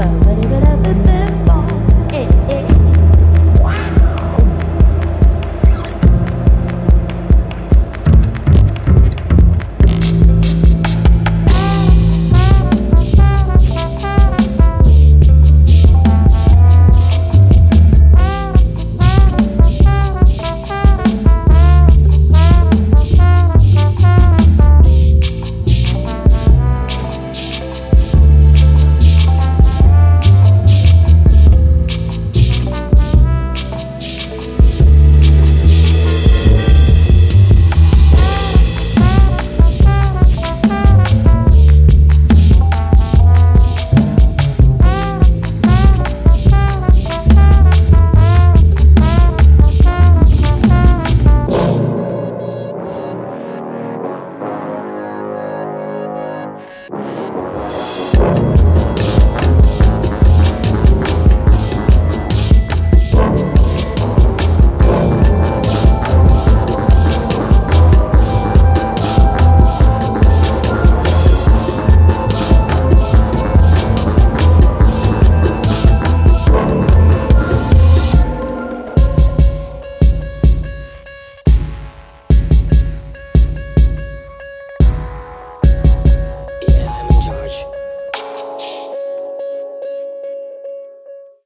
Elbow.